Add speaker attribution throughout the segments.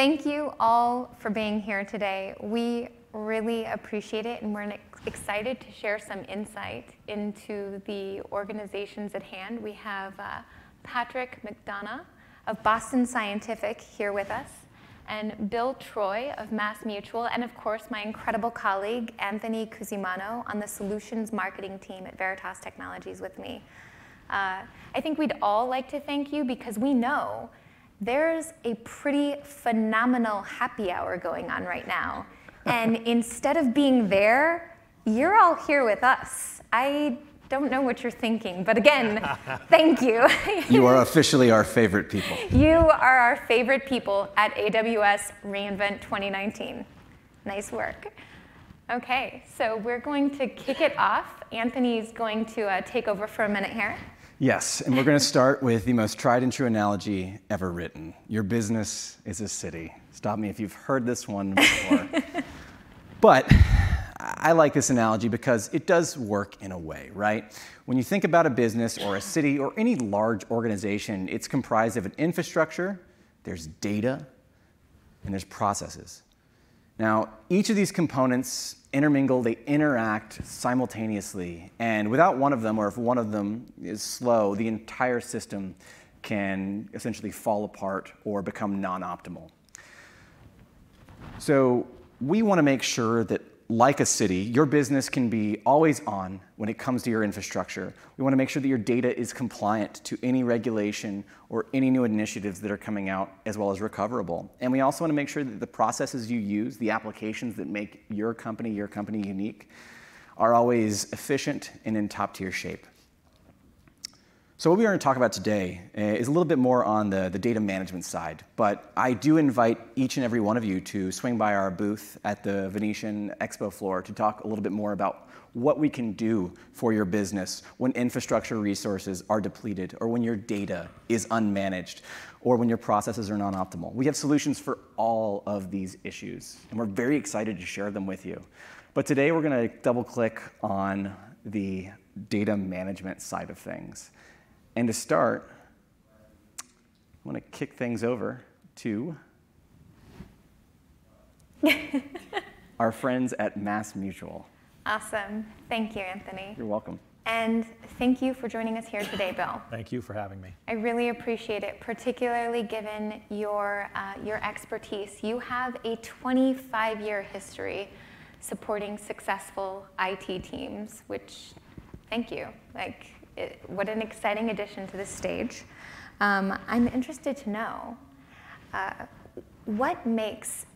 Speaker 1: Thank you all for being here today. We really appreciate it, and we're excited to share some insight into the organizations at hand. We have uh, Patrick McDonough of Boston Scientific here with us, and Bill Troy of Mass Mutual, and of course, my incredible colleague, Anthony Cusimano, on the solutions marketing team at Veritas Technologies with me. Uh, I think we'd all like to thank you because we know there's a pretty phenomenal happy hour going on right now. and instead of being there, you're all here with us. I don't know what you're thinking, but again, thank you.
Speaker 2: you are officially our favorite people.
Speaker 1: You are our favorite people at AWS reInvent 2019. Nice work. Okay, so we're going to kick it off. Anthony's going to uh, take over for a minute here.
Speaker 2: Yes, and we're going to start with the most tried and true analogy ever written. Your business is a city. Stop me if you've heard this one before. but I like this analogy because it does work in a way, right? When you think about a business or a city or any large organization, it's comprised of an infrastructure, there's data, and there's processes. Now, each of these components intermingle, they interact simultaneously. And without one of them, or if one of them is slow, the entire system can essentially fall apart or become non optimal. So, we want to make sure that like a city, your business can be always on when it comes to your infrastructure. We want to make sure that your data is compliant to any regulation or any new initiatives that are coming out, as well as recoverable. And we also want to make sure that the processes you use, the applications that make your company your company unique, are always efficient and in top tier shape. So what we're going to talk about today uh, is a little bit more on the, the data management side, but I do invite each and every one of you to swing by our booth at the Venetian Expo floor to talk a little bit more about what we can do for your business when infrastructure resources are depleted or when your data is unmanaged or when your processes are non-optimal. We have solutions for all of these issues, and we're very excited to share them with you. But today we're going to double click on the data management side of things. And to start, I want to kick things over to our friends at Mass Mutual.
Speaker 1: Awesome. Thank you, Anthony.
Speaker 2: You're welcome.
Speaker 1: And thank you for joining us here today, Bill.
Speaker 3: Thank you for having me.
Speaker 1: I really appreciate it, particularly given your, uh, your expertise. You have a 25 year history supporting successful IT teams, which, thank you. Like, it, what an exciting addition to the stage. Um, I'm interested to know uh, what makes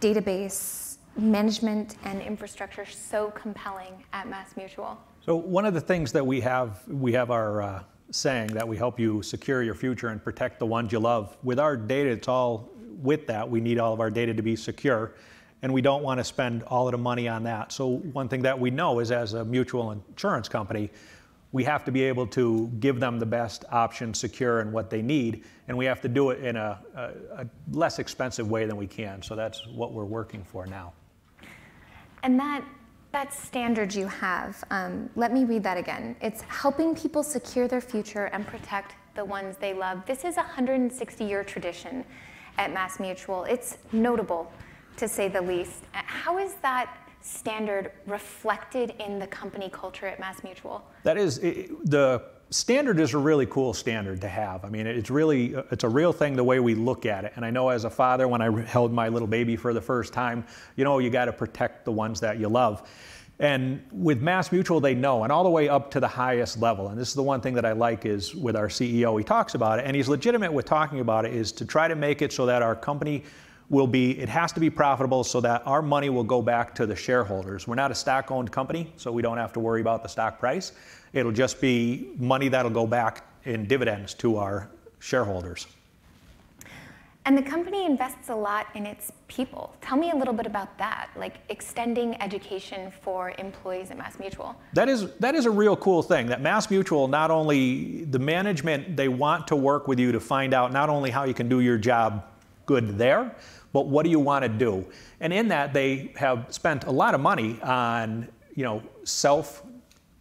Speaker 1: database management and infrastructure so compelling at Mass Mutual?
Speaker 3: So one of the things that we have, we have our uh, saying that we help you secure your future and protect the ones you love. With our data, it's all with that. We need all of our data to be secure and we don't want to spend all of the money on that. So one thing that we know is as a mutual insurance company, we have to be able to give them the best option, secure, and what they need, and we have to do it in a, a, a less expensive way than we can. So that's what we're working for now.
Speaker 1: And that that standard you have, um, let me read that again. It's helping people secure their future and protect the ones they love. This is a 160 year tradition at Mass Mutual. It's notable, to say the least. How is that standard reflected in the company culture at Mass Mutual?
Speaker 3: That is, it, the standard is a really cool standard to have. I mean, it's really, it's a real thing the way we look at it. And I know as a father, when I held my little baby for the first time, you know, you got to protect the ones that you love. And with Mass Mutual, they know, and all the way up to the highest level. And this is the one thing that I like is with our CEO, he talks about it, and he's legitimate with talking about it, is to try to make it so that our company will be, it has to be profitable so that our money will go back to the shareholders. We're not a stock owned company, so we don't have to worry about the stock price. It'll just be money that'll go back in dividends to our shareholders.
Speaker 1: And the company invests a lot in its people. Tell me a little bit about that, like extending education for employees at Mass Mutual.
Speaker 3: That is that is a real cool thing. That Mass Mutual not only the management they want to work with you to find out not only how you can do your job good there, but what do you want to do? And in that, they have spent a lot of money on, you know, self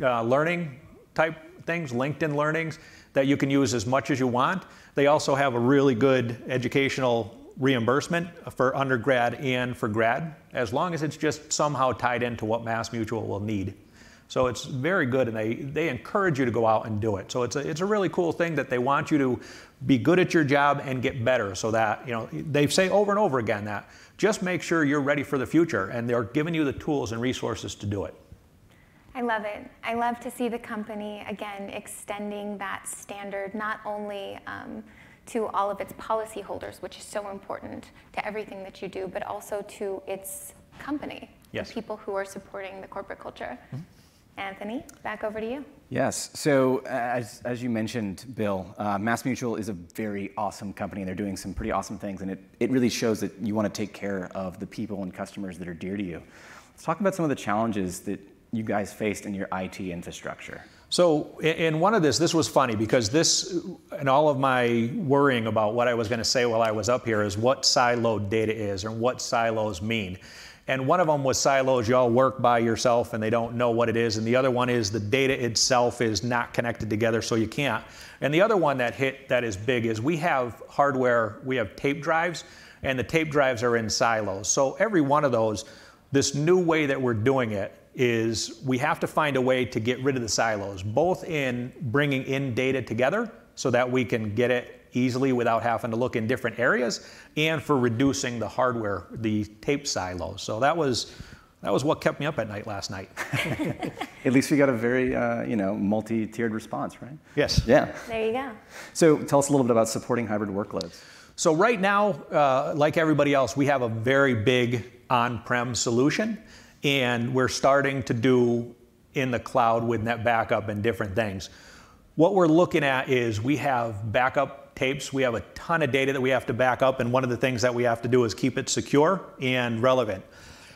Speaker 3: uh, learning type things, LinkedIn learnings that you can use as much as you want. They also have a really good educational reimbursement for undergrad and for grad, as long as it's just somehow tied into what Mass Mutual will need. So it's very good, and they, they encourage you to go out and do it. So it's a, it's a really cool thing that they want you to be good at your job and get better so that, you know, they say over and over again that just make sure you're ready for the future, and they're giving you the tools and resources to do it.
Speaker 1: I love it. I love to see the company, again, extending that standard not only um, to all of its policyholders, which is so important to everything that you do, but also to its company,
Speaker 3: yes.
Speaker 1: the people who are supporting the corporate culture. Mm-hmm. Anthony, back over to you.
Speaker 2: Yes. So, as, as you mentioned, Bill, uh, Mass Mutual is a very awesome company. And they're doing some pretty awesome things, and it, it really shows that you want to take care of the people and customers that are dear to you. Let's talk about some of the challenges that you guys faced in your IT infrastructure.
Speaker 3: So, in one of this, this was funny because this, and all of my worrying about what I was going to say while I was up here is what siloed data is and what silos mean. And one of them was silos, you all work by yourself and they don't know what it is. And the other one is the data itself is not connected together, so you can't. And the other one that hit that is big is we have hardware, we have tape drives, and the tape drives are in silos. So every one of those, this new way that we're doing it is we have to find a way to get rid of the silos, both in bringing in data together so that we can get it easily without having to look in different areas, and for reducing the hardware, the tape silos. So that was that was what kept me up at night last night.
Speaker 2: at least we got a very uh, you know multi-tiered response, right?
Speaker 3: Yes.
Speaker 2: Yeah.
Speaker 1: There you go.
Speaker 2: So tell us a little bit about supporting hybrid workloads.
Speaker 3: So right now, uh, like everybody else, we have a very big on-prem solution, and we're starting to do in the cloud with NetBackup and different things. What we're looking at is we have backup tapes. We have a ton of data that we have to back up, and one of the things that we have to do is keep it secure and relevant.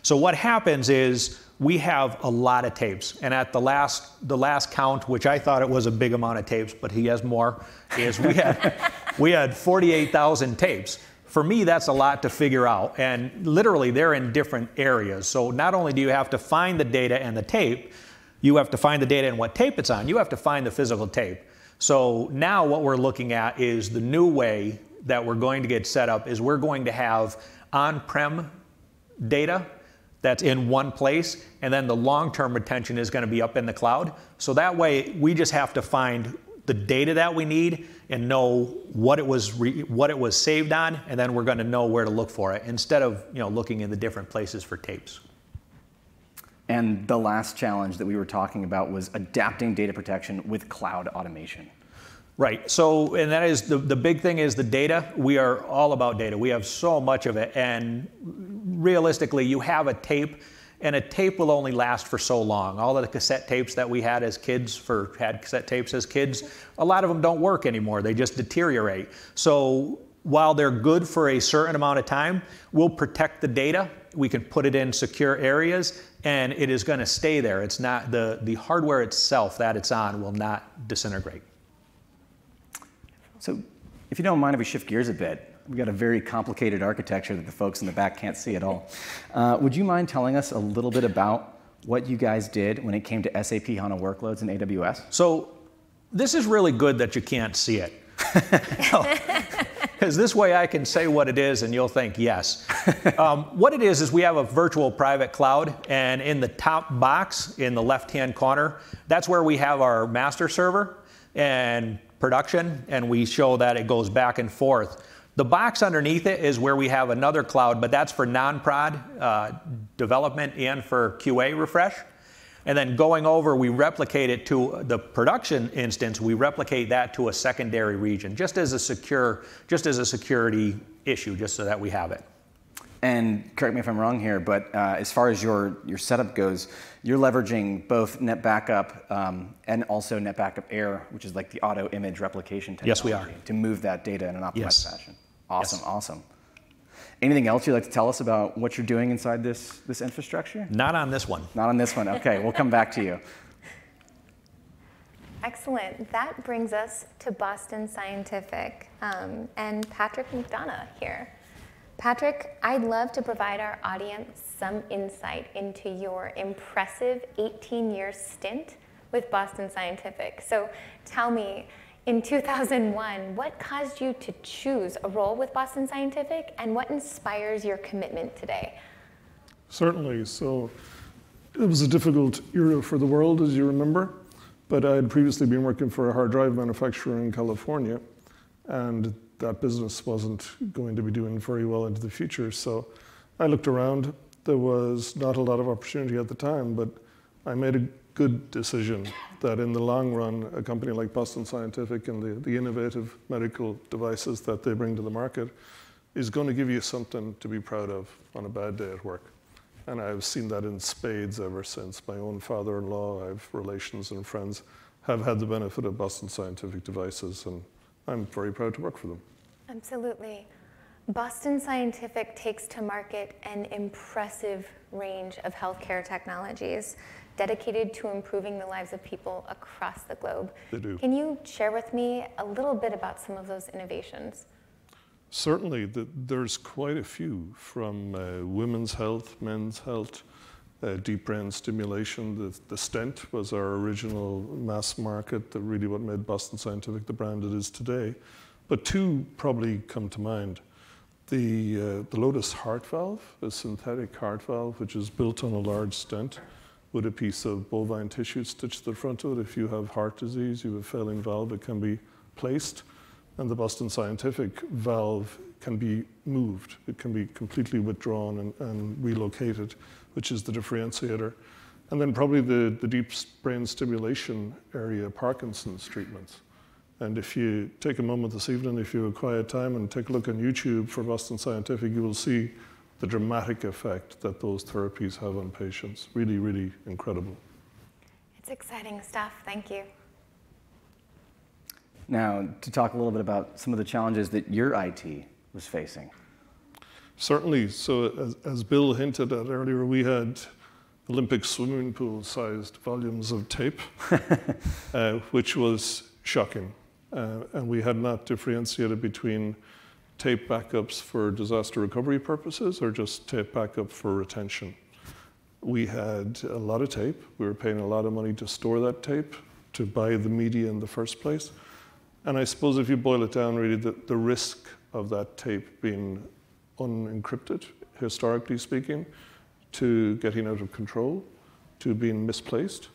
Speaker 3: So what happens is we have a lot of tapes, and at the last the last count, which I thought it was a big amount of tapes, but he has more, is we had we had 48,000 tapes. For me, that's a lot to figure out, and literally they're in different areas. So not only do you have to find the data and the tape, you have to find the data and what tape it's on. You have to find the physical tape. So now what we're looking at is the new way that we're going to get set up is we're going to have on-prem data that's in one place, and then the long-term retention is going to be up in the cloud. So that way, we just have to find the data that we need and know what it was what it was saved on, and then we're going to know where to look for it instead of you know looking in the different places for tapes.
Speaker 2: And the last challenge that we were talking about was adapting data protection with cloud automation.
Speaker 3: Right. So, and that is the, the big thing is the data. We are all about data. We have so much of it. And realistically, you have a tape, and a tape will only last for so long. All of the cassette tapes that we had as kids, for had cassette tapes as kids, a lot of them don't work anymore. They just deteriorate. So, while they're good for a certain amount of time, we'll protect the data. We can put it in secure areas and it is going to stay there. It's not the, the hardware itself that it's on will not disintegrate.
Speaker 2: So, if you don't mind if we shift gears a bit, we've got a very complicated architecture that the folks in the back can't see at all. Uh, would you mind telling us a little bit about what you guys did when it came to SAP HANA workloads in AWS?
Speaker 3: So, this is really good that you can't see it. because this way I can say what it is and you'll think yes. um, what it is is we have a virtual private cloud, and in the top box in the left hand corner, that's where we have our master server and production, and we show that it goes back and forth. The box underneath it is where we have another cloud, but that's for non prod uh, development and for QA refresh. And then going over, we replicate it to the production instance, we replicate that to a secondary region, just as a secure, just as a security issue, just so that we have it.
Speaker 2: And correct me if I'm wrong here, but uh, as far as your, your setup goes, you're leveraging both NetBackup um, and also NetBackup AIR, which is like the auto image replication technology.
Speaker 3: Yes, we are.
Speaker 2: To move that data in an optimized
Speaker 3: yes.
Speaker 2: fashion. Awesome,
Speaker 3: yes.
Speaker 2: awesome. Anything else you'd like to tell us about what you're doing inside this, this infrastructure?
Speaker 3: Not on this one.
Speaker 2: Not on this one. Okay, we'll come back to you.
Speaker 1: Excellent. That brings us to Boston Scientific um, and Patrick McDonough here. Patrick, I'd love to provide our audience some insight into your impressive 18 year stint with Boston Scientific. So tell me, In 2001, what caused you to choose a role with Boston Scientific and what inspires your commitment today?
Speaker 4: Certainly. So it was a difficult era for the world, as you remember, but I had previously been working for a hard drive manufacturer in California, and that business wasn't going to be doing very well into the future. So I looked around. There was not a lot of opportunity at the time, but I made a good decision that in the long run, a company like Boston Scientific and the, the innovative medical devices that they bring to the market is going to give you something to be proud of on a bad day at work. And I've seen that in spades ever since. My own father in law, I have relations and friends, have had the benefit of Boston Scientific devices, and I'm very proud to work for them.
Speaker 1: Absolutely. Boston Scientific takes to market an impressive range of healthcare technologies dedicated to improving the lives of people across the globe.
Speaker 4: They do.
Speaker 1: Can you share with me a little bit about some of those innovations?
Speaker 4: Certainly, the, there's quite a few from uh, women's health, men's health, uh, deep brain stimulation. The, the, stent was our original mass market, that really what made Boston Scientific the brand it is today. But two probably come to mind. The, uh, the Lotus heart valve, a synthetic heart valve, which is built on a large stent with a piece of bovine tissue stitched to the front of it. If you have heart disease, you have a failing valve, it can be placed and the Boston Scientific valve can be moved. It can be completely withdrawn and, and relocated, which is the differentiator. And then probably the, the deep brain stimulation area, Parkinson's treatments. And if you take a moment this evening, if you have quiet time and take a look on YouTube for Boston Scientific, you will see the dramatic effect that those therapies have on patients. Really, really incredible.
Speaker 1: It's exciting stuff. Thank you.
Speaker 2: Now, to talk a little bit about some of the challenges that your IT was facing.
Speaker 4: Certainly. So, as, as Bill hinted at earlier, we had Olympic swimming pool sized volumes of tape, uh, which was shocking. Uh, and we had not differentiated between tape backups for disaster recovery purposes or just tape backup for retention. We had a lot of tape. We were paying a lot of money to store that tape, to buy the media in the first place. And I suppose if you boil it down, really, the, the risk of that tape being unencrypted, historically speaking, to getting out of control, to being misplaced,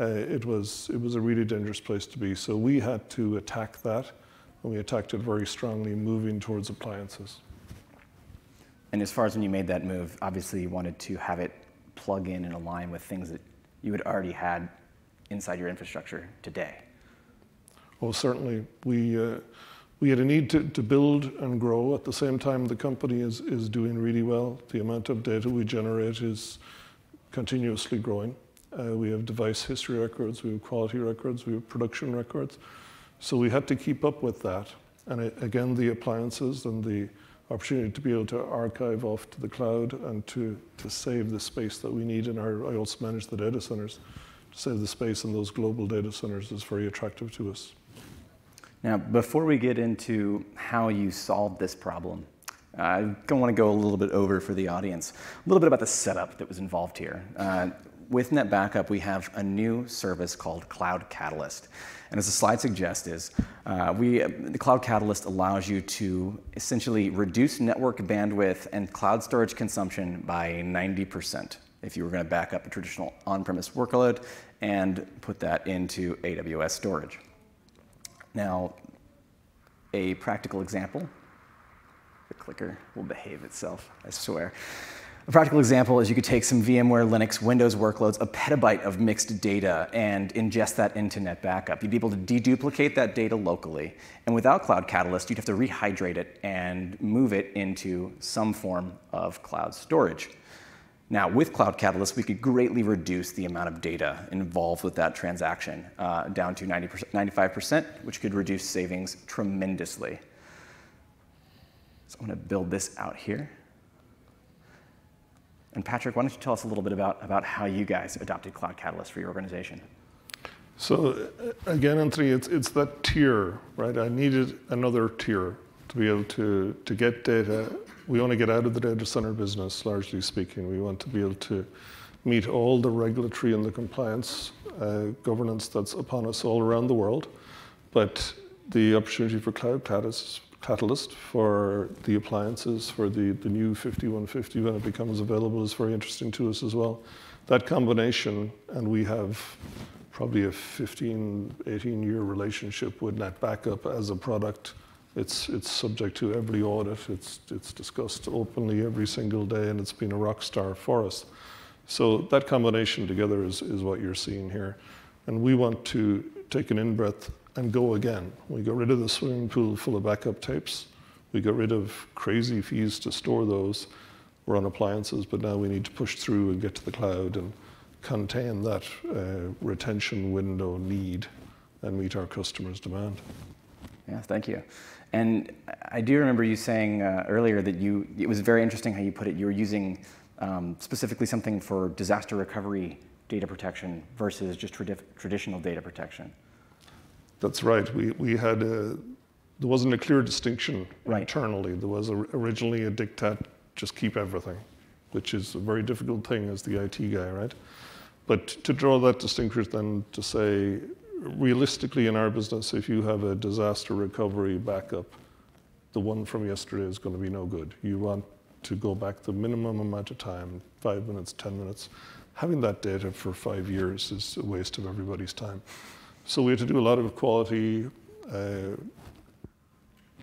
Speaker 4: uh, it, was, it was a really dangerous place to be. So we had to attack that, and we attacked it very strongly, moving towards appliances.
Speaker 2: And as far as when you made that move, obviously you wanted to have it plug in and align with things that you had already had inside your infrastructure today.
Speaker 4: Well, certainly. We, uh, we had a need to, to build and grow. At the same time, the company is, is doing really well. The amount of data we generate is continuously growing. Uh, we have device history records, we have quality records, we have production records. So we had to keep up with that. And it, again, the appliances and the opportunity to be able to archive off to the cloud and to, to save the space that we need in our, I also manage the data centers, to save the space in those global data centers is very attractive to us.
Speaker 2: Now, before we get into how you solved this problem, I want to go a little bit over for the audience, a little bit about the setup that was involved here. Uh, with NetBackup, we have a new service called Cloud Catalyst. And as the slide suggests is, uh, we, the Cloud Catalyst allows you to essentially reduce network bandwidth and cloud storage consumption by 90% if you were going to back up a traditional on-premise workload and put that into AWS storage. Now, a practical example, the clicker will behave itself, I swear. A practical example is you could take some VMware Linux Windows workloads, a petabyte of mixed data, and ingest that into NetBackup. You'd be able to deduplicate that data locally. And without Cloud Catalyst, you'd have to rehydrate it and move it into some form of cloud storage. Now, with Cloud Catalyst, we could greatly reduce the amount of data involved with that transaction uh, down to 90%, 95%, which could reduce savings tremendously. So I'm going to build this out here. And Patrick, why don't you tell us a little bit about, about how you guys adopted Cloud Catalyst for your organization?
Speaker 4: So uh, again, Anthony, it's, it's that tier, right? I needed another tier to be able to, to get data we want to get out of the data center business, largely speaking. We want to be able to meet all the regulatory and the compliance uh, governance that's upon us all around the world. But the opportunity for Cloud Catalyst, Catalyst for the appliances, for the, the new 5150 when it becomes available is very interesting to us as well. That combination, and we have probably a 15, 18 year relationship with NetBackup as a product. It's, it's subject to every audit. It's, it's discussed openly every single day, and it's been a rock star for us. So that combination together is, is what you're seeing here. And we want to take an in-breath and go again. We got rid of the swimming pool full of backup tapes. We got rid of crazy fees to store those. We're on appliances, but now we need to push through and get to the cloud and contain that uh, retention window need and meet our customers' demand.
Speaker 2: Yeah, thank you. And I do remember you saying uh, earlier that you, it was very interesting how you put it, you were using um, specifically something for disaster recovery data protection versus just tradi- traditional data protection.
Speaker 4: That's right. We, we had a, there wasn't a clear distinction
Speaker 2: right.
Speaker 4: internally. There was a, originally a diktat, just keep everything, which is a very difficult thing as the IT guy, right? But to draw that distinction then to say, realistically in our business, if you have a disaster recovery backup, the one from yesterday is going to be no good. You want to go back the minimum amount of time, five minutes, 10 minutes. Having that data for five years is a waste of everybody's time. So we had to do a lot of quality uh,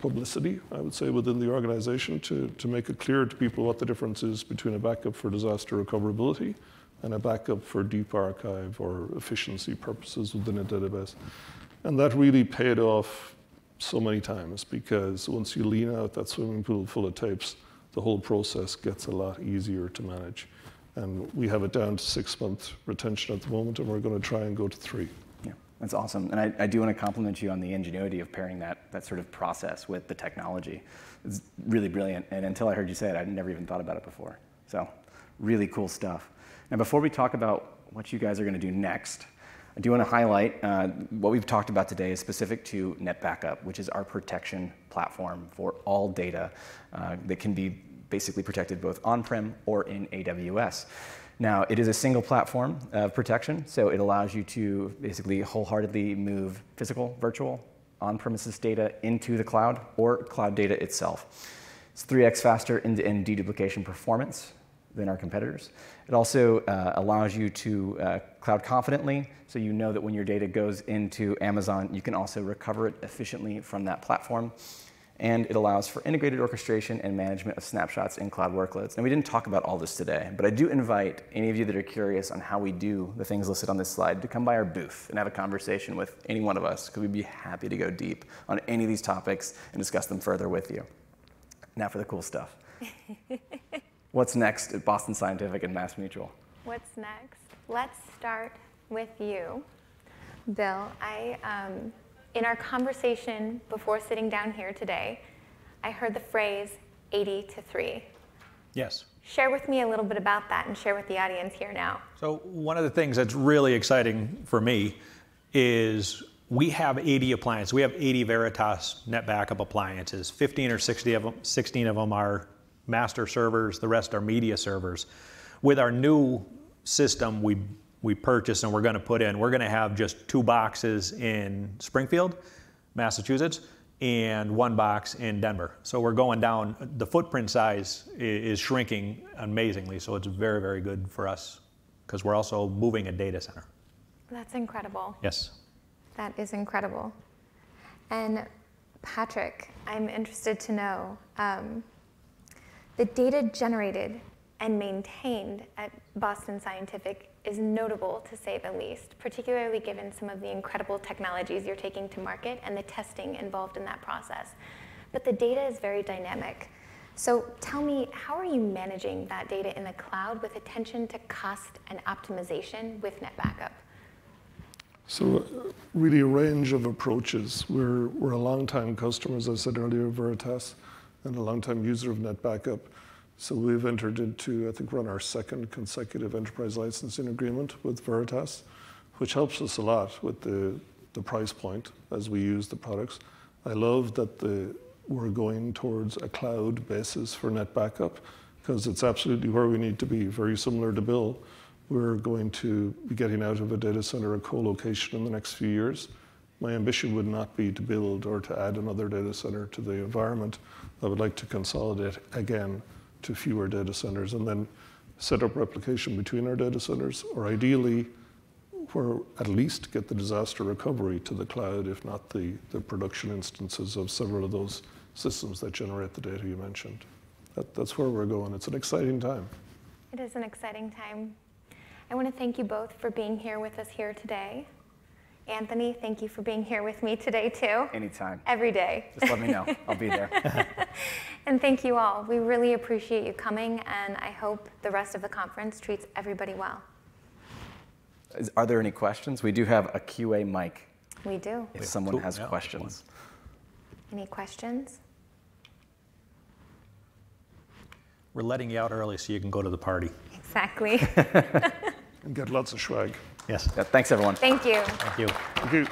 Speaker 4: publicity, I would say, within the organization to, to make it clear to people what the difference is between a backup for disaster recoverability and a backup for deep archive or efficiency purposes within a database. And that really paid off so many times because once you lean out that swimming pool full of tapes, the whole process gets a lot easier to manage. And we have it down to six month retention at the moment, and we're going to try and go to three.
Speaker 2: That's awesome. And I, I do want to compliment you on the ingenuity of pairing that, that sort of process with the technology. It's really brilliant. And until I heard you say it, I'd never even thought about it before. So, really cool stuff. And before we talk about what you guys are going to do next, I do want to highlight uh, what we've talked about today is specific to NetBackup, which is our protection platform for all data uh, that can be basically protected both on-prem or in AWS. Now, it is a single platform of protection, so it allows you to basically wholeheartedly move physical, virtual, on-premises data into the cloud or cloud data itself. It's 3x faster end-to-end deduplication performance than our competitors. It also uh, allows you to uh, cloud confidently, so you know that when your data goes into Amazon, you can also recover it efficiently from that platform and it allows for integrated orchestration and management of snapshots in cloud workloads. And we didn't talk about all this today, but I do invite any of you that are curious on how we do the things listed on this slide to come by our booth and have a conversation with any one of us, because we'd be happy to go deep on any of these topics and discuss them further with you. Now for the cool stuff. What's next at Boston Scientific and Mass Mutual?
Speaker 1: What's next? Let's start with you, Bill. I um, in our conversation before sitting down here today, I heard the phrase 80 to 3.
Speaker 3: Yes.
Speaker 1: Share with me a little bit about that and share with the audience here now.
Speaker 3: So, one of the things that's really exciting for me is we have 80 appliances. We have 80 Veritas NetBackup appliances. 15 or 60 of them, 16 of them are master servers, the rest are media servers. With our new system, we we purchased and we're going to put in, we're going to have just two boxes in Springfield, Massachusetts, and one box in Denver. So we're going down, the footprint size is shrinking amazingly. So it's very, very good for us because we're also moving a data center.
Speaker 1: That's incredible.
Speaker 3: Yes.
Speaker 1: That is incredible. And Patrick, I'm interested to know um, the data generated and maintained at Boston Scientific is notable to say the least, particularly given some of the incredible technologies you're taking to market and the testing involved in that process. But the data is very dynamic. So tell me, how are you managing that data in the cloud with attention to cost and optimization with NetBackup?
Speaker 4: So, uh, really, a range of approaches. We're, we're a long-time customer, as I said earlier, Veritas, and a long-time user of NetBackup. So we've entered into, I think we're on our second consecutive enterprise licensing agreement with Veritas, which helps us a lot with the, the price point as we use the products. I love that the, we're going towards a cloud basis for NetBackup because it's absolutely where we need to be, very similar to Bill. We're going to be getting out of a data center, a co-location in the next few years my ambition would not be to build or to add another data center to the environment. I would like to consolidate again to fewer data centers and then set up replication between our data centers, or ideally, where at least get the disaster recovery to the cloud, if not the, the production instances of several of those systems that generate the data you mentioned. That, that's where we're going. It's an exciting time.
Speaker 1: It is an exciting time. I want to thank you both for being here with us here today. Anthony, thank you for being here with me today too.
Speaker 2: Anytime.
Speaker 1: Every day.
Speaker 2: Just let me know. I'll be there.
Speaker 1: And thank you all. We really appreciate you coming, and I hope the rest of the conference treats everybody well.
Speaker 2: Is- Are there any questions? We do have a QA mic
Speaker 1: We do.
Speaker 2: if someone
Speaker 3: Cool.
Speaker 2: has
Speaker 3: Yeah.
Speaker 2: questions.
Speaker 1: Any questions?
Speaker 3: We're letting you out early so you can go to the party.
Speaker 1: Exactly.
Speaker 4: And get lots of swag.
Speaker 3: Yes.
Speaker 2: Yeah, thanks, everyone.
Speaker 1: Thank you.
Speaker 3: Thank you.
Speaker 4: Thank you.